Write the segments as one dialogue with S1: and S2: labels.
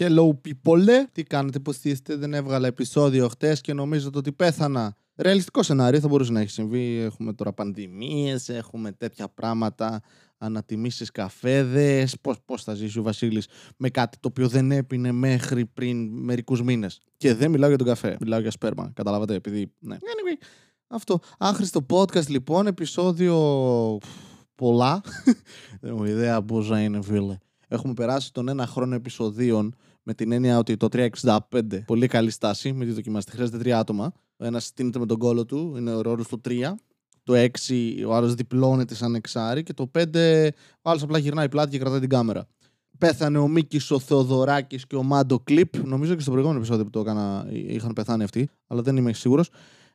S1: Hello people, τι κάνετε, πώ είστε, δεν έβγαλα επεισόδιο χτες και νομίζετε ότι πέθανα. Ρεαλιστικό σενάριο θα μπορούσε να έχει συμβεί. Έχουμε τώρα πανδημίες, έχουμε τέτοια πράγματα, ανατιμήσεις καφέδες. Πώς πώς θα ζήσει ο Βασίλης με κάτι το οποίο δεν έπινε μέχρι πριν μερικούς μήνες; Και δεν μιλάω για τον καφέ, μιλάω για σπέρμα. Καταλάβατε, επειδή. Ναι. Anyway, αυτό. Άχρηστο podcast λοιπόν, επεισόδιο πολλά. Δεν έχω ιδέα πόσα είναι, φίλε. Έχουμε περάσει τον ένα χρόνο επεισοδίων με την έννοια ότι το 365 πολύ καλή στάση. Μην τη δοκιμάστε. Χρειάζεται τρία άτομα. Ο ένας στείνεται με τον κόλο του, είναι ο ρόλος του 3. Το 6 ο άλλος διπλώνεται σαν εξάρι. Και το 5 ο άλλος απλά γυρνάει πλάτη και κρατάει την κάμερα. Πέθανε ο Μίκης, ο Θεοδωράκης και ο Μάντο Κλειπ. Νομίζω και στο προηγούμενο επεισόδιο που το έκανα είχαν πεθάνει αυτοί, αλλά δεν είμαι σίγουρος.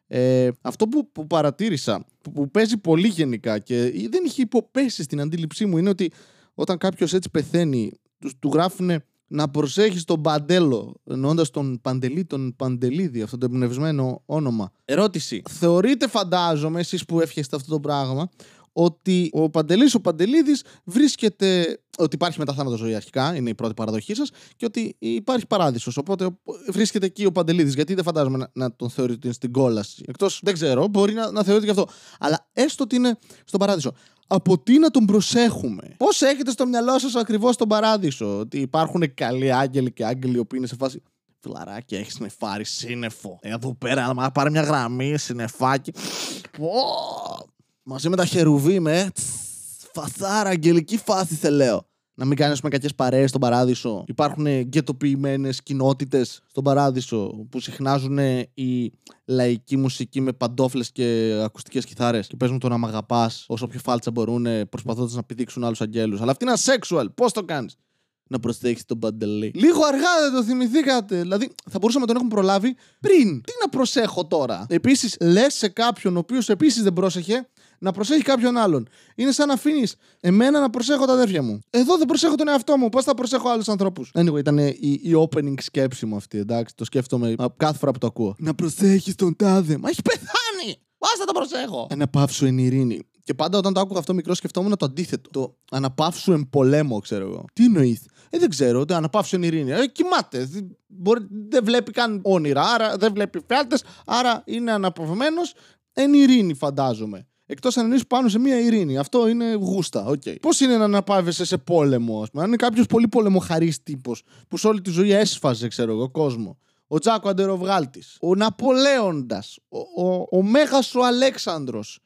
S1: Ε, αυτό που, που παρατήρησα, που, που παίζει πολύ γενικά και δεν είχε υποπέσει στην αντίληψή μου, είναι ότι όταν κάποιος έτσι πεθαίνει, τους, του γράφουν να προσέχεις τον Παντέλο, εννοώντας τον Παντελή, τον Παντελίδη, αυτό το εμπνευσμένο όνομα. Ερώτηση. Θεωρείτε, φαντάζομαι, εσείς που εύχεστε αυτό το πράγμα, ότι ο Παντελής, ο Παντελίδης βρίσκεται. ότι υπάρχει μεταθάνατος ζωή αρχικά, είναι η πρώτη παραδοχή σας, και ότι υπάρχει παράδεισος. Οπότε βρίσκεται εκεί ο Παντελίδης. Γιατί δεν φαντάζομαι να, να τον θεωρείτε ότι είναι στην κόλαση. Εκτός δεν ξέρω, μπορεί να, να θεωρείται και αυτό. Αλλά έστω ότι είναι στον παράδεισο. Από τι να τον προσέχουμε; Πώς έχετε στο μυαλό σας ακριβώς τον παράδεισο, Ότι υπάρχουν καλοί άγγελοι και άγγελοι οι οποίοι είναι σε φάση. Φιλαράκι, έχεις νεφάρι σύννεφο. Εδώ πέρα, να πάρει μια γραμμή, συννεφάκι. Πω, Μαζί με τα χερουβίμ, ε. Φασάρα, αγγελική φάση σε λέω. Να μην κάνεις με κακές παρέες στον παράδεισο. Υπάρχουν γκαιτοποιημένε κοινότητες στον παράδεισο που συχνάζουν η λαϊκή μουσική με παντόφλες και ακουστικές κιθάρες και παίζουν το να μ' αγαπάς όσο πιο φάλτσα μπορούν προσπαθώντας να πηδήξουν άλλους αγγέλους. Αλλά αυτή είναι sexual. Πώς το κάνεις; Να προσθέσεις τον παντελή. Λίγο αργά δεν το θυμηθήκατε. Δηλαδή, θα μπορούσαμε να τον έχουμε προλάβει πριν. Τι να προσέχω τώρα; Επίσης, λες σε κάποιον ο οποίος επίσης δεν πρόσεχε να προσέχει κάποιον άλλον. Είναι σαν να αφήνεις εμένα να προσέχω τα αδέρφια μου. Εδώ δεν προσέχω τον εαυτό μου. Πώς θα προσέχω άλλους ανθρώπους; Anyway, ήταν η, η opening σκέψη μου αυτή, εντάξει. Το σκέφτομαι κάθε φορά που το ακούω. Να προσέχεις τον τάδε. Μα έχει πεθάνει! Πάστε το προσέχω; Αναπαύσου εν ειρήνη. Και πάντα όταν το άκουγα αυτό μικρό σκεφτόμουν το αντίθετο. Το αναπαύσου εν πολέμο, ξέρω εγώ. Τι εννοείς; Ε, δεν ξέρω. Το αναπαύσου εν ειρήνη. Ε, κοιμάται. Μπορεί, δεν βλέπει καν όνειρα. Άρα δεν βλέπει φιάλτες. Άρα είναι αναπαυμένος εν ειρήνη, φαντάζομαι. Εκτός αν είναι πάνω σε μια ειρήνη. Αυτό είναι γούστα. Okay. Πώς είναι να αναπαύεσαι σε πόλεμο, ας πούμε; Αν είναι κάποιος πολύ πολεμοχαρής τύπος που σε όλη τη ζωή έσφαζε, ξέρω εγώ, κόσμο. Ο Τζάκο Αντεροβγάλτης. Ο Ναπολέοντας. Ο, ο, ο Μέγας ο Αλέξανδρος.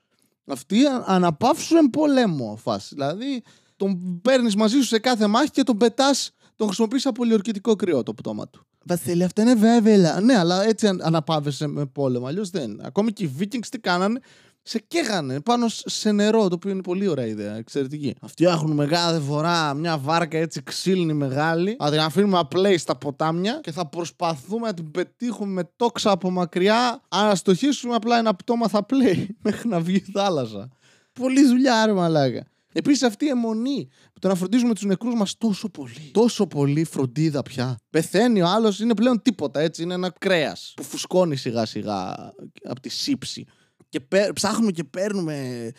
S1: Αυτοί αναπαύσουν πολέμο φάση. Δηλαδή τον παίρνεις μαζί σου σε κάθε μάχη και τον πετάς, τον χρησιμοποιείς από πολιορκητικό κρυό το πτώμα του. Βασίλη, αυτό είναι βέβαια. Ναι, αλλά έτσι αναπαύεσαι με πόλεμο. Αλλιώς δεν. Ακόμη και οι Vikings τι κάνανε; Σε καίγανε πάνω σε νερό, το οποίο είναι πολύ ωραία ιδέα, εξαιρετική. Φτιάχνουν μεγάλη φορά μια βάρκα έτσι ξύλινη μεγάλη, θα την αφήνουμε απλέ στα ποτάμια και θα προσπαθούμε να την πετύχουμε με τόξα από μακριά, αν στοχίσουμε απλά ένα πτώμα θα πλέει μέχρι να βγει η θάλασσα. Πολύ δουλειά, ρε μαλάκα. Επίσης αυτή η αιμονή που το να φροντίζουμε τους νεκρούς μας τόσο πολύ. Τόσο πολύ φροντίδα πια. Πεθαίνει ο άλλος, είναι πλέον τίποτα έτσι. Είναι ένα κρέας που φουσκώνει σιγά σιγά από τη σύψη και ψάχνουμε και παίρνουμε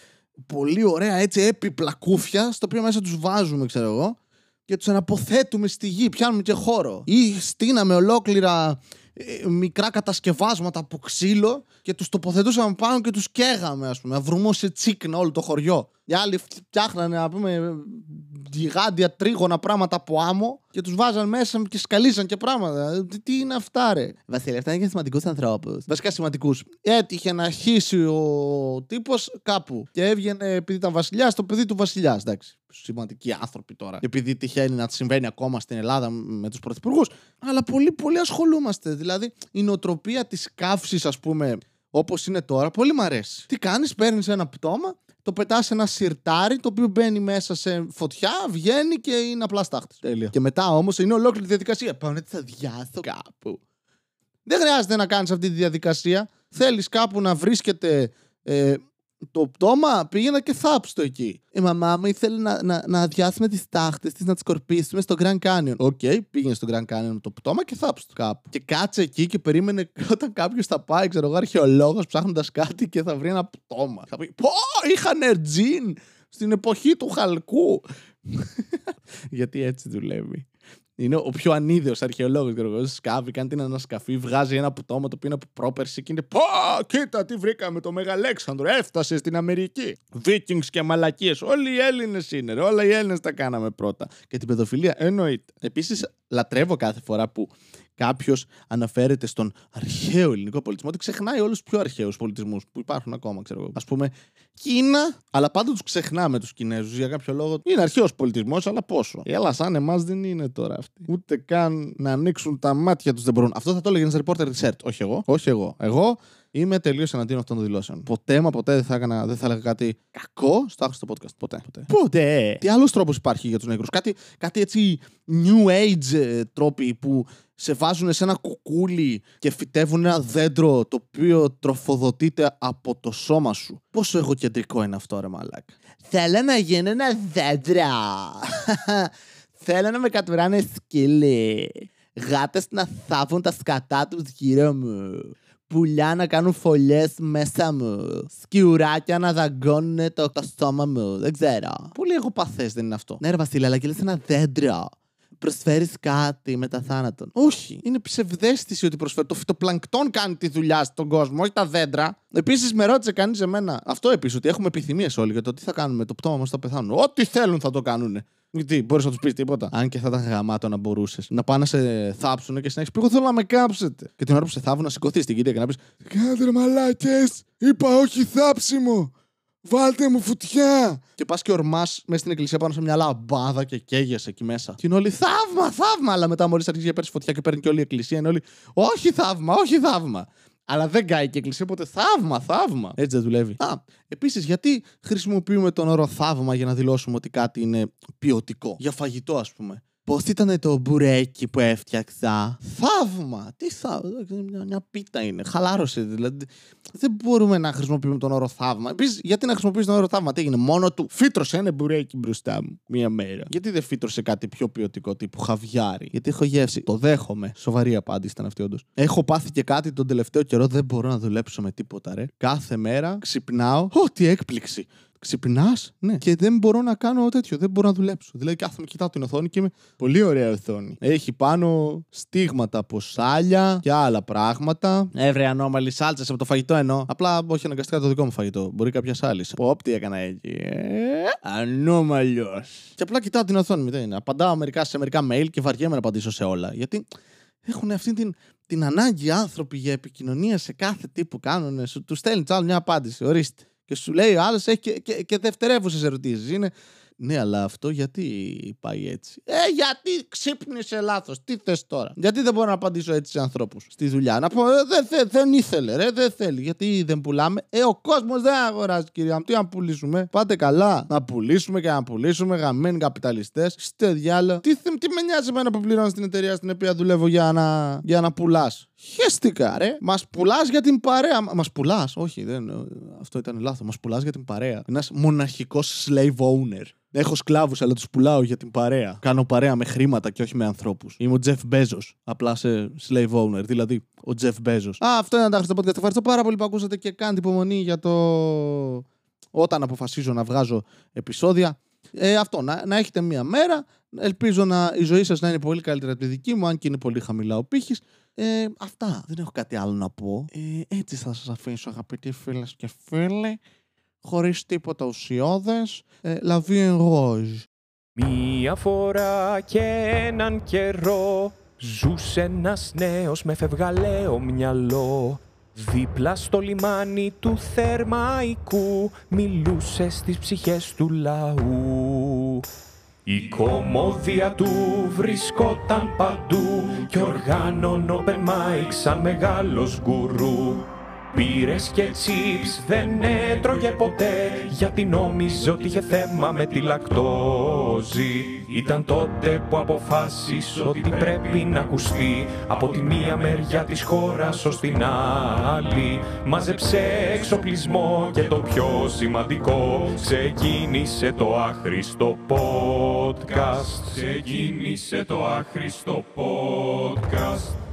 S1: πολύ ωραία έτσι έπιπλα κούφια, στο οποίο μέσα τους βάζουμε, ξέρω εγώ, και τους αναποθέτουμε στη γη, πιάνουμε και χώρο. Ή στείναμε ολόκληρα ε, μικρά κατασκευάσματα από ξύλο και τους τοποθετούσαμε πάνω και τους καίγαμε, ας πούμε, να σε τσίκνα όλο το χωριό. Οι άλλοι φτιάχνανε, να πούμε, γιγάντια τρίγωνα πράγματα από άμμο και τους βάζαν μέσα και σκαλίζαν και πράγματα. Τι είναι αυτά, ρε; Βασίλη, αυτά είναι για σημαντικούς ανθρώπους. Βασικά σημαντικούς. Έτυχε να αρχίσει ο τύπος κάπου και έβγαινε επειδή ήταν βασιλιάς το παιδί του βασιλιάς. Εντάξει. Σημαντικοί άνθρωποι τώρα. Επειδή τυχαίνει να συμβαίνει ακόμα στην Ελλάδα με τους πρωθυπουργούς. Αλλά πολύ, πολύ ασχολούμαστε. Δηλαδή η νοοτροπία της καύσης, ας πούμε, όπως είναι τώρα, πολύ μ' αρέσει. Τι κάνεις, παίρνεις ένα πτώμα το πετάς σε ένα σιρτάρι το οποίο μπαίνει μέσα σε φωτιά, βγαίνει και είναι απλά στάχτες. Τέλεια. Και μετά όμως είναι ολόκληρη διαδικασία. Πάω να τη θα διάθω κάπου. Δεν χρειάζεται να κάνεις αυτή τη διαδικασία. Θέλεις κάπου να βρίσκεται ε, το πτώμα πήγαινα και θάψ' το εκεί. Η μαμά μου ήθελε να, να, να αδειάσουμε τις στάχτες της, να τις σκορπίσουμε στο Grand Canyon. OK, okay, πήγαινε στο Grand Canyon με το πτώμα και θάψ' το κάπου. Και κάτσε εκεί και περίμενε όταν κάποιος θα πάει, ξέρω εγώ, αρχαιολόγος ψάχνοντας κάτι και θα βρει ένα πτώμα. Θα πει Πώ, είχαν τζιν στην εποχή του χαλκού. Γιατί έτσι δουλεύει. Είναι ο πιο ανίδεος αρχαιολόγος. Σκάβει, κάνει την ανασκαφή, βγάζει ένα πτώμα το οποίο είναι από πρόπερση και είναι. Πω, κοίτα τι βρήκαμε το Μεγαλέξανδρο. Έφτασε στην Αμερική. Βίκινγκς και μαλακίες. Όλοι οι Έλληνες είναι. Ρε. Όλα οι Έλληνες τα κάναμε πρώτα. Και την παιδοφιλία εννοείται. Επίσης, λατρεύω κάθε φορά που κάποιος αναφέρεται στον αρχαίο ελληνικό πολιτισμό, ότι ξεχνάει όλους τους πιο αρχαίους πολιτισμούς που υπάρχουν ακόμα, ξέρω εγώ. Α πούμε, Κίνα, αλλά πάντα τους ξεχνάμε τους Κινέζους για κάποιο λόγο. Είναι αρχαίος πολιτισμός, αλλά πόσο. Έλα, σαν εμάς δεν είναι τώρα αυτοί. Ούτε καν να ανοίξουν τα μάτια τους δεν μπορούν. Αυτό θα το έλεγε ένας reporter research. Όχι εγώ. Όχι εγώ. Εγώ Είμαι τελείως εναντίον αυτών των δηλώσεων. Ποτέ μα ποτέ δεν θα, έκανα, δεν θα έλεγα κάτι κακό στο άχρηστο podcast. Ποτέ. Ποτέ. ποτέ. Τι άλλος τρόπος υπάρχει για τους νεκρούς; Κάτι, κάτι έτσι new age ε, τρόποι που σε βάζουν σε ένα κουκούλι και φυτεύουν ένα δέντρο το οποίο τροφοδοτείται από το σώμα σου. Πόσο εγωκεντρικό είναι αυτό, ρε μαλάκ. Θέλω να γίνω ένα δέντρο. Θέλω να με κατουράνε σκύλοι. Γάτες να θάβουν τα σκατά τους γύρω μου πουλιά να κάνουν φωλιές μέσα μου. Σκιουράκια να δαγκώνουν το, το στόμα μου. Δεν ξέρω. Πολύ εγωπαθές δεν είναι αυτό. Ναι, ρε Βασίλη, αλλά και λες ένα δέντρο. Προσφέρει κάτι μετά θάνατον. Όχι. Είναι ψευδέστηση ότι προσφέρει. Το φυτοπλανκτόν κάνει τη δουλειά στον κόσμο, όχι τα δέντρα. Επίσης, με ρώτησε κανείς εμένα. Αυτό επίσης, ότι έχουμε επιθυμίες όλοι για το τι θα κάνουμε. Το πτώμα μας θα πεθάνουν. Ό,τι θέλουν θα το κάνουν. Γιατί μπορείς να τους πεις τίποτα. Αν και θα ήταν γαμάτο να μπορούσες. Να πάνε να σε θάψουν και συνέχεια πει: Εγώ θέλω να με κάψετε. Και την ώρα που σε θάβουν να σηκωθείς στην κυρία και να πεις: Κάντε μαλάκε! Είπα όχι θάψιμο! Βάλτε μου φωτιά! Και πας και ορμάς μέσα στην εκκλησία πάνω σε μια λαμπάδα και καίγεσαι εκεί μέσα. Και είναι όλοι θαύμα, θαύμα! Αλλά μετά μόλις αρχίζει να παίρνεις φωτιά και παίρνει και όλη η εκκλησία, είναι όλοι Όχι θαύμα, όχι θαύμα. Αλλά δεν κάει και η εκκλησία, οπότε θαύμα, θαύμα. Έτσι δεν δουλεύει. Α, επίσης, γιατί χρησιμοποιούμε τον όρο θαύμα για να δηλώσουμε ότι κάτι είναι ποιοτικό; Για φαγητό, ας πούμε. Πώς ήταν το μπουρέκι που έφτιαξα; Θαύμα! Τι θαύμα. Μια, μια πίτα είναι. Χαλάρωσε. Δηλαδή. Δεν μπορούμε να χρησιμοποιούμε τον όρο θαύμα. Επίσης, γιατί να χρησιμοποιήσει τον όρο θαύμα; Τι έγινε. Μόνο του φύτρωσε ένα μπουρέκι μπροστά μου μία μέρα. Γιατί δεν φύτρωσε κάτι πιο ποιοτικό τύπου χαβιάρι; Γιατί έχω γεύση. Το δέχομαι. Σοβαρή απάντηση ήταν αυτή όντως. Έχω πάθει και κάτι τον τελευταίο καιρό. Δεν μπορώ να δουλέψω με τίποτα, ρε. Κάθε μέρα ξυπνάω. Ω, τι έκπληξη. Ξυπνάς, ναι. Και δεν μπορώ να κάνω τέτοιο. Δεν μπορώ να δουλέψω. Δηλαδή, κάθομαι, κοιτάω την οθόνη και είμαι πολύ ωραία οθόνη. Έχει πάνω στίγματα από σάλια και άλλα πράγματα. Έβρε ανώμαλη σάλτσα από το φαγητό εννοώ. Απλά όχι αναγκαστικά το δικό μου φαγητό. Μπορεί κάποια άλλη. Πω, τι έκανα εκεί. Ε, ανώμαλιο. Και απλά κοιτάω την οθόνη μου. Δεν είναι. Απαντάω μερικά σε μερικά mail και βαριέμαι να απαντήσω σε όλα. Γιατί έχουν αυτή την, την ανάγκη άνθρωποι για επικοινωνία σε κάθε τι που κάνουν. Τους στέλνει άλλο μια απάντηση. Ορίστε. Και σου λέει ο άλλος έχει και, και, και δευτερεύουσες ερωτήσεις. Είναι ναι, αλλά αυτό γιατί πάει έτσι; Ε, γιατί ξύπνησε λάθος. Τι θες τώρα; Γιατί δεν μπορώ να απαντήσω έτσι σε ανθρώπους στη δουλειά; Να πω, ε, δεν, δεν ήθελε, ρε, δεν θέλει. Γιατί δεν πουλάμε. Ε, ο κόσμος δεν αγοράζει, κυρία μου. Τι να πουλήσουμε; Πάτε καλά. Να πουλήσουμε και να πουλήσουμε. Γαμμένοι καπιταλιστές. Στε διάλο. Τι, τι με νοιάζει εμένα που πληρώνω στην εταιρεία στην οποία δουλεύω για να, για να πουλάς; Χαίστηκα, ρε. Μας πουλάς για την παρέα. Μα πουλάς. Όχι, δεν, αυτό ήταν λάθος. Μας πουλάς για την παρέα. Ένας μοναχικό slave owner. Έχω σκλάβους, αλλά τους πουλάω για την παρέα. Κάνω παρέα με χρήματα και όχι με ανθρώπους. Είμαι ο Τζεφ Μπέζος. Απλά σε slave owner. Δηλαδή, ο Τζεφ Μπέζος. Α, αυτό είναι τα podcast. Ευχαριστώ πάρα πολύ που ακούσατε και κάντε υπομονή για το. Όταν αποφασίζω να βγάζω επεισόδια. Ε, αυτό, να, να έχετε μία μέρα. Ελπίζω να, η ζωή σας να είναι πολύ καλύτερα από τη δική μου, αν και είναι πολύ χαμηλά ο πύχης. Ε, αυτά. Δεν έχω κάτι άλλο να πω. Ε, έτσι θα σας αφήσω, αγαπητοί φίλες και φίλοι χωρίς τίποτα ουσιώδες, ε, La vie en rose. Μία φορά και έναν καιρό ζούσε ένας νέος με φευγαλαίο μυαλό Δίπλα στο λιμάνι του Θερμαϊκού μιλούσε στις ψυχές του λαού η κομμόδια του βρισκόταν παντού και οργάνων open mic σαν μεγάλος γκουρού Πήρες και τσίπς δεν έτρωγε ποτέ γιατί νόμιζε ότι είχε θέμα με τη λακτόζη. Ήταν τότε που αποφάσισε ότι πρέπει να ακουστεί από τη μία μεριά της χώρας ως την άλλη. Μάζεψε εξοπλισμό και το πιο σημαντικό ξεκίνησε το άχρηστο podcast. Ξεκίνησε το άχρηστο podcast